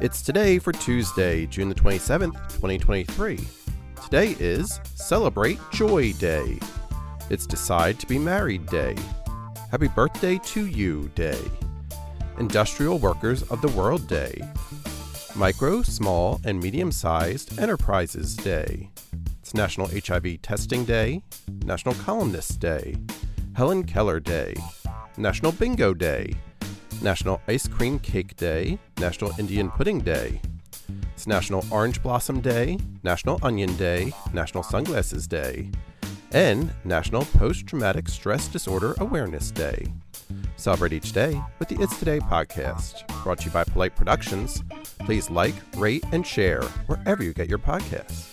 It's today for Tuesday, June the 27th, 2023. Today is Celebrate Joy Day. It's Decide to be Married Day. Happy Birthday to You Day. Industrial Workers of the World Day. Micro, Small, and Medium Sized Enterprises Day. It's National HIV Testing Day, National Columnist Day, Helen Keller Day, National Bingo Day, National Ice Cream Cake Day, National Indian Pudding Day. It's National Orange Blossom Day, National Onion Day, National Sunglasses Day, and National Post Traumatic Stress Disorder Awareness Day. Celebrate each day with the It's Today podcast, brought to you by Polite Productions. Please like, rate, and share wherever you get your podcasts.